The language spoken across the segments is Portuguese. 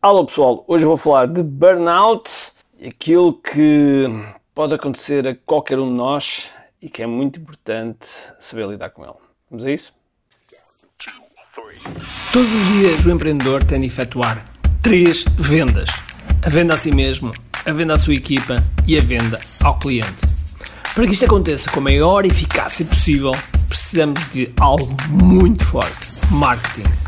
Alô pessoal, hoje vou falar de burnout, aquilo que pode acontecer a qualquer um de nós e que é muito importante saber lidar com ele. Vamos a isso? Todos os dias o empreendedor tem de efetuar três vendas: a venda a si mesmo, a venda à sua equipa e a venda ao cliente. Para que isto aconteça com a maior eficácia possível, precisamos de algo muito forte: marketing.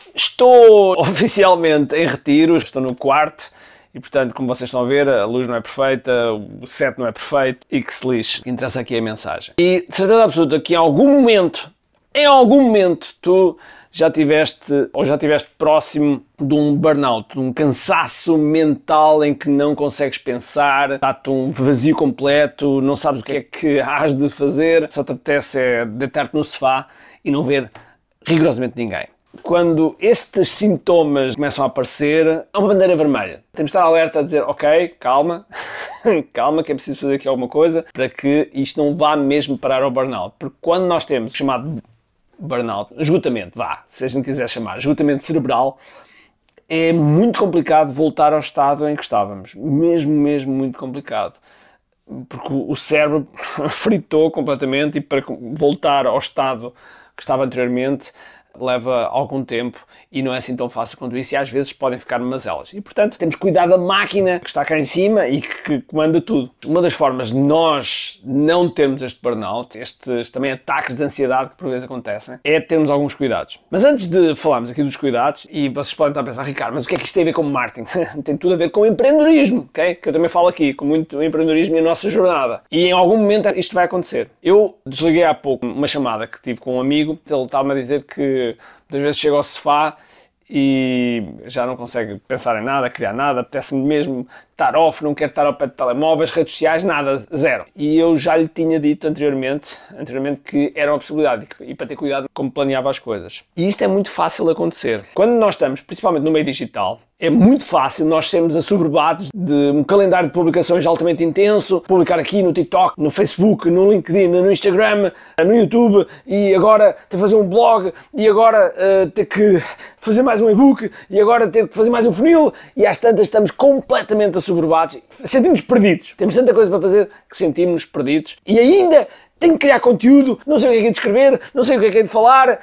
estou oficialmente em retiro, estou no quarto e portanto, como vocês estão a ver, a luz não é perfeita, o set não é perfeito e que se lixe. O que interessa aqui é a mensagem. E de certeza absoluta que em algum momento, em algum momento, tu já tiveste ou já tiveste próximo de um burnout, de um cansaço mental em que não consegues pensar, dá-te um vazio completo, não sabes o que é que has de fazer, só te apetece é deitar-te no sofá e não ver rigorosamente ninguém. Quando estes sintomas começam a aparecer, há uma bandeira vermelha. Temos de estar alerta a dizer, ok, calma, calma, que é preciso fazer aqui alguma coisa para que isto não vá mesmo parar ao burnout. Porque quando nós temos o chamado burnout, esgotamento, vá, se a gente quiser chamar, esgotamento cerebral, é muito complicado voltar ao estado em que estávamos. Mesmo, mesmo muito complicado. Porque o cérebro fritou completamente e para voltar ao estado que estava anteriormente leva algum tempo e não é assim tão fácil quanto isso e às vezes podem ficar mazelas. E portanto temos que cuidar da máquina que está cá em cima e que, que comanda tudo. Uma das formas de nós não termos este burnout, estes também ataques de ansiedade que por vezes acontecem, é termos alguns cuidados. Mas antes de falarmos aqui dos cuidados, e vocês podem estar a pensar, Ricardo, mas o que é que isto tem a ver com marketing? tem tudo a ver com empreendedorismo, ok? Que eu também falo aqui, com muito empreendedorismo e a nossa jornada. E em algum momento isto vai acontecer. Eu desliguei há pouco uma chamada que tive com um amigo, ele estava-me a dizer que muitas vezes chega ao sofá e já não consegue pensar em nada, criar nada, apetece-me mesmo estar off, não quero estar ao pé de telemóveis, redes sociais, nada, zero. E eu já lhe tinha dito anteriormente, anteriormente que era uma possibilidade e para ter cuidado como planeava as coisas. E isto é muito fácil acontecer. Quando nós estamos, principalmente no meio digital, é muito fácil nós sermos assoberbados de um calendário de publicações altamente intenso, publicar aqui no TikTok, no Facebook, no LinkedIn, no Instagram, no YouTube e agora ter que fazer um blog e agora uh, ter que fazer mais um e-book e agora ter que fazer mais um funil e às tantas estamos completamente assoberbados, sentimos perdidos. Temos tanta coisa para fazer que sentimos perdidos e ainda tenho que criar conteúdo, não sei o que é que é de escrever, não sei o que é que é de falar.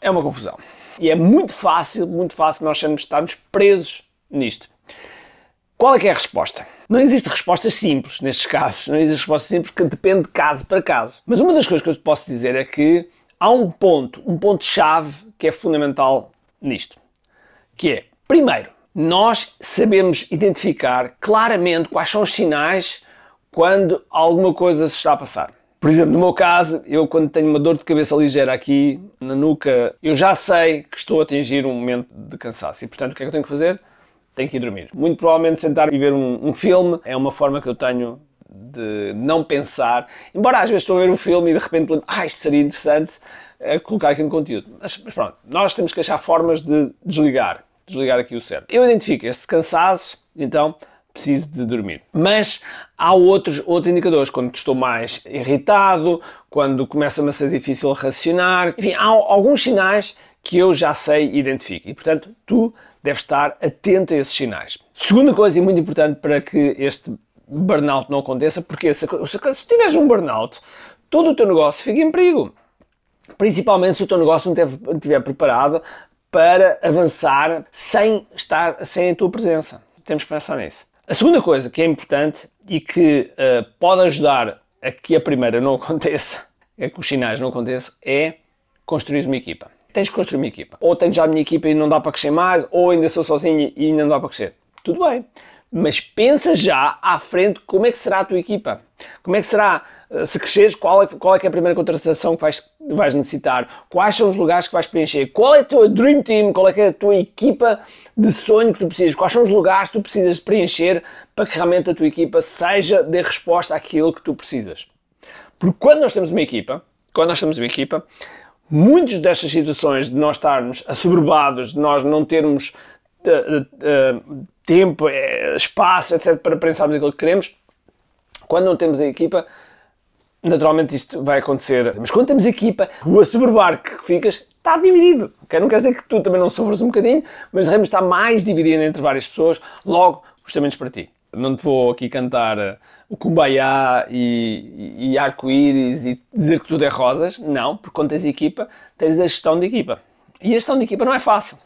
É uma confusão. E é muito fácil, muito fácil nós estarmos presos nisto. Qual é que é a resposta? Não existe respostas simples nestes casos, não existe resposta simples que depende de caso para caso. Mas uma das coisas que eu te posso dizer é que há um ponto, um ponto-chave que é fundamental nisto. Que é, primeiro, nós sabemos identificar claramente quais são os sinais quando alguma coisa se está a passar. Por exemplo, no meu caso, eu quando tenho uma dor de cabeça ligeira aqui na nuca, eu já sei que estou a atingir um momento de cansaço e, portanto, o que é que eu tenho que fazer? Tenho que ir dormir. Muito provavelmente sentar e ver um, um filme é uma forma que eu tenho de não pensar. Embora às vezes estou a ver um filme e de repente lembro, ah, isto seria interessante é, colocar aqui no conteúdo. Mas, mas pronto, nós temos que achar formas de desligar, desligar aqui o cérebro. Eu identifico este cansaço, então preciso de dormir. Mas há outros, outros indicadores, quando estou mais irritado, quando começa-me a ser difícil racionar, enfim, há alguns sinais que eu já sei e identifico. E, portanto, tu deves estar atento a esses sinais. Segunda coisa e muito importante para que este burnout não aconteça, porque se, se, tiveres um burnout, todo o teu negócio fica em perigo. Principalmente se o teu negócio não estiver preparado para avançar sem estar sem a tua presença. Temos que pensar nisso. A segunda coisa que é importante e que uh, pode ajudar a que a primeira não aconteça, a que os sinais não aconteçam, é construir uma equipa. Tens que construir uma equipa. Ou tens já a minha equipa e não dá para crescer mais, ou ainda sou sozinho e ainda não dá para crescer. Tudo bem. Mas pensa já à frente como é que será a tua equipa. Como é que será, uh, se cresceres, qual é, qual é, é a primeira contratação que vais vais necessitar, quais são os lugares que vais preencher, qual é a tua dream team, qual é, é a tua equipa de sonho que tu precisas, quais são os lugares que tu precisas preencher para que realmente a tua equipa seja de resposta àquilo que tu precisas. Porque quando nós temos uma equipa, quando nós temos uma equipa, muitas destas situações de nós estarmos assoberbados, de nós não termos uh, tempo, eh, espaço, etc., para pensarmos aquilo que queremos, quando não temos a equipa, naturalmente isto vai acontecer. Mas quando temos equipa, o assoberbar que ficas está dividido. Okay? Não quer dizer que tu também não sofres um bocadinho, mas de está mais dividido entre várias pessoas, logo, justamente para ti. Não te vou aqui cantar uh, o kumbaya e, e, e arco-íris e dizer que tudo é rosas. Não, porque quando tens equipa, tens a gestão de equipa. E a gestão de equipa não é fácil.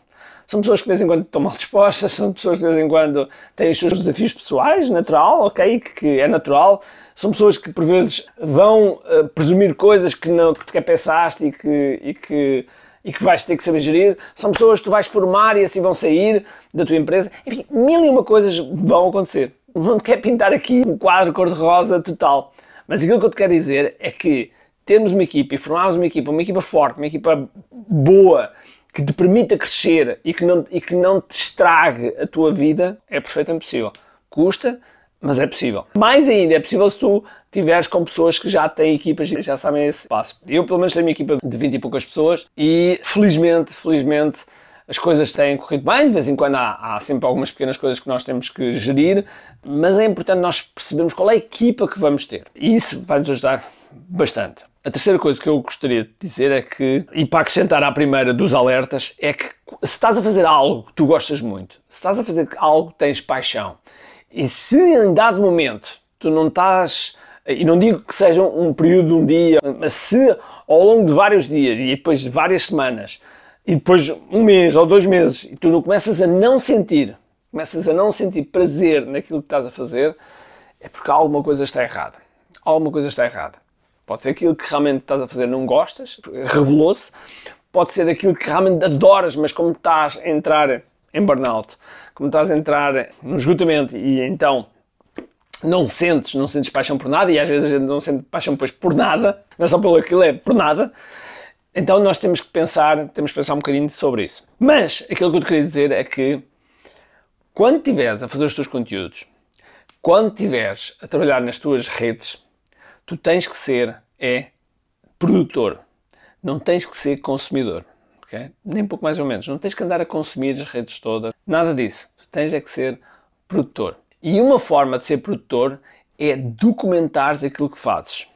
São pessoas que de vez em quando estão mal dispostas, são pessoas que de vez em quando têm os seus desafios pessoais, natural, ok, que, que é natural. São pessoas que por vezes vão uh, presumir coisas que não que sequer pensaste e que, e que e que vais ter que saber gerir, são pessoas que tu vais formar e assim vão sair da tua empresa. Enfim, mil e uma coisas vão acontecer. Não quero pintar aqui um quadro cor-de-rosa total, mas aquilo que eu te quero dizer é que termos uma equipa e formarmos uma equipa, uma equipa forte, uma equipa boa, que te permita crescer e que não, e que não te estrague a tua vida, é perfeitamente possível. Custa, mas é possível. Mais ainda, é possível se tu tiveres com pessoas que já têm equipas e já sabem esse passo. Eu, pelo menos, tenho uma equipa de 20 e poucas pessoas e, felizmente, felizmente, as coisas têm corrido bem, de vez em quando há, há, sempre algumas pequenas coisas que nós temos que gerir, mas é importante nós percebermos qual é a equipa que vamos ter. E isso vai nos ajudar bastante. A terceira coisa que eu gostaria de dizer é que, e para acrescentar à primeira dos alertas, é que se estás a fazer algo que tu gostas muito, se estás a fazer algo que tens paixão, e se em dado momento tu não estás, e não digo que seja um período de um dia, mas se ao longo de vários dias e depois de várias semanas, e depois um mês ou dois meses, e tu não começas a não sentir, começas a não sentir prazer naquilo que estás a fazer, é porque alguma coisa está errada. Alguma coisa está errada. Pode ser aquilo que realmente estás a fazer não gostas, revelou-se. Pode ser aquilo que realmente adoras, mas como estás a entrar em burnout, como estás a entrar no esgotamento e então não sentes, não sentes paixão por nada e às vezes a gente não sente paixão depois por nada, não é só pelo aquilo, é por nada. Então nós temos que pensar, temos que pensar um bocadinho sobre isso. Mas aquilo que eu te queria dizer é que quando estiveres a fazer os teus conteúdos, quando estiveres a trabalhar nas tuas redes, tu tens que ser é produtor, não tens que ser consumidor. Nem pouco mais ou menos. Não tens que andar a consumir as redes todas, nada disso. Tu tens é que ser produtor. E uma forma de ser produtor é documentares aquilo que fazes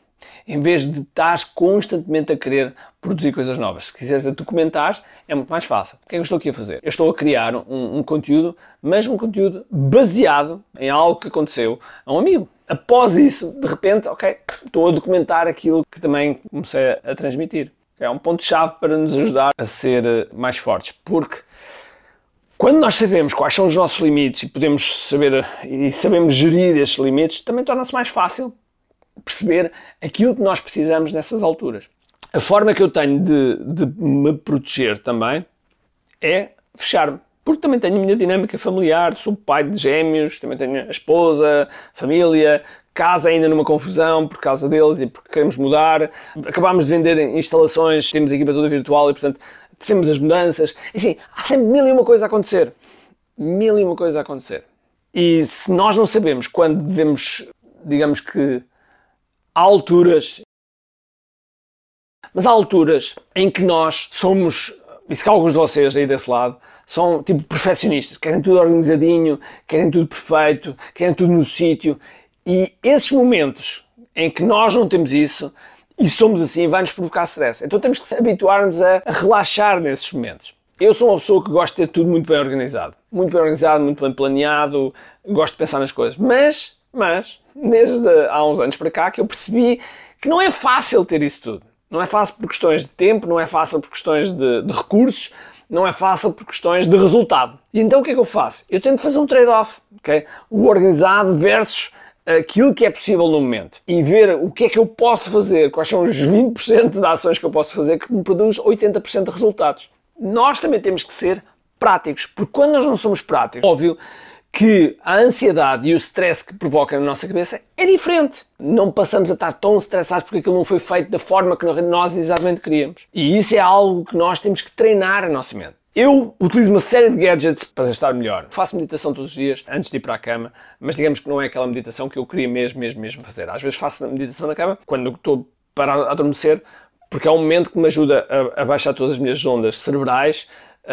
em vez de estar constantemente a querer produzir coisas novas. Se quiseres documentar, é muito mais fácil. O que é que eu estou aqui a fazer? Eu estou a criar um, um conteúdo, mas um conteúdo baseado em algo que aconteceu a um amigo. Após isso, de repente, ok, estou a documentar aquilo que também comecei a transmitir. É um ponto-chave para nos ajudar a ser eh, mais fortes, porque quando nós sabemos quais são os nossos limites e podemos saber eh, e sabemos gerir estes limites, também torna-se mais fácil perceber aquilo que nós precisamos nessas alturas. A forma que eu tenho de, de me proteger também é fechar-me. Porque também tenho a minha dinâmica familiar, sou pai de gêmeos, também tenho a esposa, família, casa ainda numa confusão por causa deles e porque queremos mudar. Acabámos de vender instalações, temos a equipa toda virtual e, portanto, temos as mudanças. E sim, há sempre mil e uma coisa a acontecer. Mil e uma coisa a acontecer. E se nós não sabemos quando devemos, digamos que, há alturas. Mas há alturas em que nós somos, e se alguns de vocês aí desse lado, são tipo perfeccionistas, querem tudo organizadinho, querem tudo perfeito, querem tudo no sítio. E esses momentos em que nós não temos isso e somos assim, vai nos provocar stress. Então temos que habituar-nos a, a relaxar nesses momentos. Eu sou uma pessoa que gosta de ter tudo muito bem organizado. Muito bem organizado, muito bem planeado, gosto de pensar nas coisas. Mas, mas, desde há uns anos para cá que eu percebi que não é fácil ter isso tudo. Não é fácil por questões de tempo, não é fácil por questões de, de recursos, não é fácil por questões de resultado. E então o que é que eu faço? Eu tento fazer um trade-off, ok? O organizado versus aquilo que é possível no momento e ver o que é que eu posso fazer, quais são os 20% de ações que eu posso fazer que me produz 80% de resultados. Nós também temos que ser práticos, porque quando nós não somos práticos, óbvio que a ansiedade e o stress que provoca na nossa cabeça é diferente. Não passamos a estar tão estressados porque aquilo não foi feito da forma que nós exatamente queríamos. E isso é algo que nós temos que treinar a nossa mente. Eu utilizo uma série de gadgets para estar melhor. Faço meditação todos os dias antes de ir para a cama, mas digamos que não é aquela meditação que eu queria mesmo, mesmo, mesmo fazer. Às vezes faço meditação na cama quando estou para adormecer, porque é um momento que me ajuda a, a baixar todas as minhas ondas cerebrais,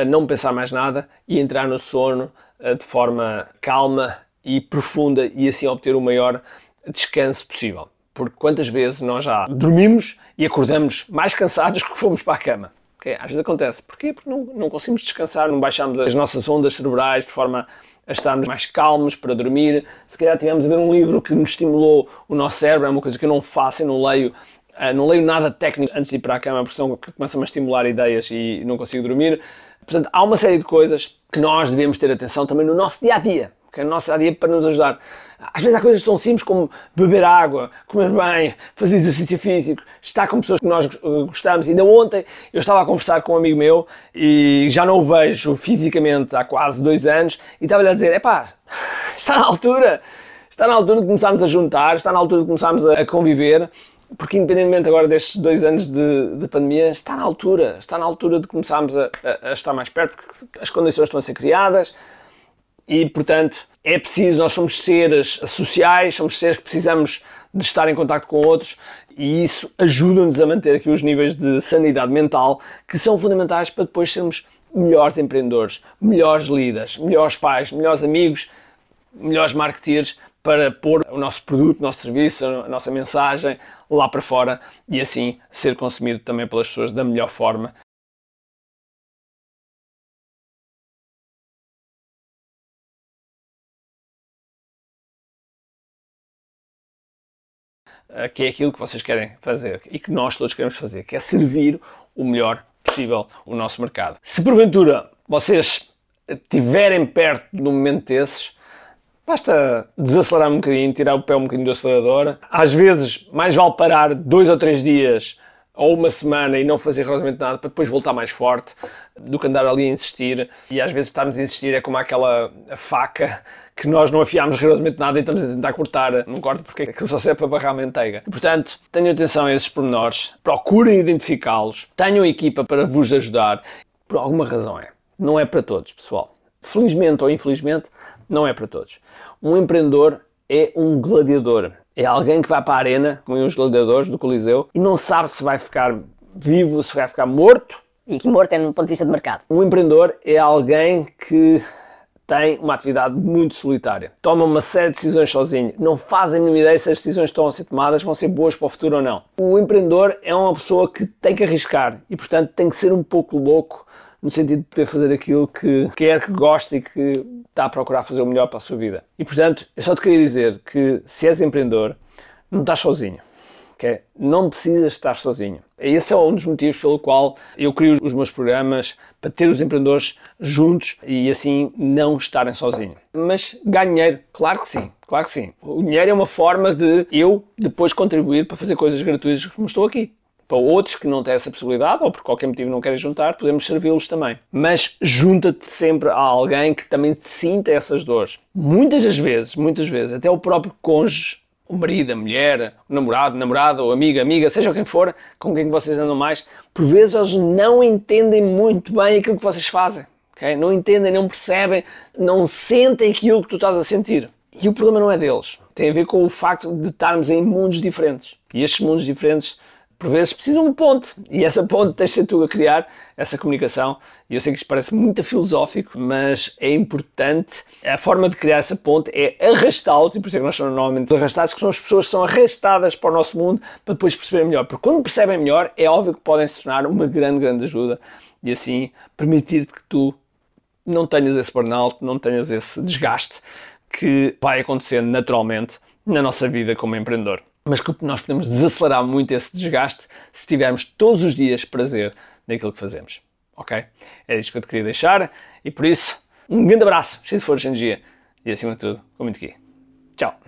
não pensar mais nada e entrar no sono eh, de forma calma e profunda e assim obter o maior descanso possível. Porque quantas vezes nós já dormimos e acordamos mais cansados que fomos para a cama? Okay? Às vezes acontece. Porquê? Porque não, não conseguimos descansar, não baixamos as nossas ondas cerebrais de forma a estarmos mais calmos para dormir. Se calhar tivemos a ver um livro que nos estimulou o nosso cérebro, é uma coisa que eu não faço e não leio. Uh, não leio nada técnico antes de ir para a cama, porque senão começa-me a estimular ideias e não consigo dormir. Portanto, há uma série de coisas que nós devemos ter atenção também no nosso dia a dia que é o nosso dia para nos ajudar. Às vezes há coisas tão simples como beber água, comer bem, fazer exercício físico, estar com pessoas que nós gostamos. Ainda ontem eu estava a conversar com um amigo meu e já não o vejo fisicamente há quase dois anos e estava-lhe a dizer: é pá, está na altura, está na altura de começarmos a juntar, está na altura de começarmos a conviver porque independentemente agora destes dois anos de, de, pandemia, está na altura, está na altura de começarmos a, a, a, estar mais perto, porque as condições estão a ser criadas, e, portanto, é preciso, nós somos seres sociais, somos seres que precisamos de estar em contato com outros e isso ajuda-nos a manter aqui os níveis de sanidade mental que são fundamentais para depois sermos melhores empreendedores, melhores líderes, melhores pais, melhores amigos, melhores marketeers para pôr o nosso produto, o nosso serviço, a nossa mensagem lá para fora e assim ser consumido também pelas pessoas da melhor forma Eh, que é aquilo que vocês querem fazer e que nós todos queremos fazer, que é servir o melhor possível o nosso mercado. Se porventura vocês estiverem perto de um momento desses, basta desacelerar um bocadinho, tirar o pé um bocadinho do acelerador. Às vezes, mais vale parar dois ou três dias ou uma semana e não fazer rigorosamente nada para depois voltar mais forte do que andar ali a insistir. E às vezes estarmos a insistir é como aquela faca que nós não afiámos rigorosamente nada e estamos a tentar cortar. Não corta porque aquilo só serve para barrar a manteiga. Portanto, tenham atenção a esses pormenores, procurem identificá-los, tenham equipa para vos ajudar. Por alguma razão é. Não é para todos, pessoal. Felizmente ou infelizmente, não é para todos. Um empreendedor é um gladiador é alguém que vai para a arena, como os gladiadores do Coliseu, e não sabe se vai ficar vivo, se vai ficar morto. E que morto é no ponto de vista de mercado. Um empreendedor é alguém que tem uma atividade muito solitária. Toma uma série de decisões sozinho. Não fazem nenhuma ideia se as decisões que estão a ser tomadas vão ser boas para o futuro ou não. O empreendedor é uma pessoa que tem que arriscar e, portanto, tem que ser um pouco louco no sentido de poder fazer aquilo que quer, que gosta e que está a procurar fazer o melhor para a sua vida. E portanto, eu só te queria dizer que se és empreendedor, não estás sozinho. Okay? Não precisas estar sozinho. Esse é um dos motivos pelo qual eu crio os meus programas para ter os empreendedores juntos e assim não estarem sozinhos. Mas ganho dinheiro, claro que sim, claro que sim. O dinheiro é uma forma de eu depois contribuir para fazer coisas gratuitas como estou aqui para outros que não têm essa possibilidade ou por qualquer motivo não querem juntar, podemos servi-los também. Mas junta-te sempre a alguém que também te sinta essas dores. Muitas das vezes, muitas vezes, até o próprio cônjuge, o marido, a mulher, o namorado, namorada, ou amiga, amiga, seja quem for, com quem vocês andam mais, por vezes eles não entendem muito bem aquilo que vocês fazem. Okay? Não entendem, não percebem, não sentem aquilo que tu estás a sentir. E o problema não é deles. Tem a ver com o facto de estarmos em mundos diferentes. E estes mundos diferentes por vezes precisam de uma ponte e essa ponte tens de ser tu a criar essa comunicação. E eu sei que isto parece muito filosófico, mas é importante. A forma de criar essa ponte é arrastá-los, e por isso é que nós somos normalmente arrastados, que são as pessoas que são arrastadas para o nosso mundo para depois perceberem melhor. Porque quando percebem melhor, é óbvio que podem se tornar uma grande, grande ajuda e assim permitir-te que tu não tenhas esse burnout, não tenhas esse desgaste que vai acontecendo naturalmente na nossa vida como empreendedor mas que nós podemos desacelerar muito esse desgaste se tivermos todos os dias prazer naquilo que fazemos. Ok? É isto que eu te queria deixar e por isso, um grande abraço, cheio de força, energia e acima de tudo, com muito aqui. Tchau!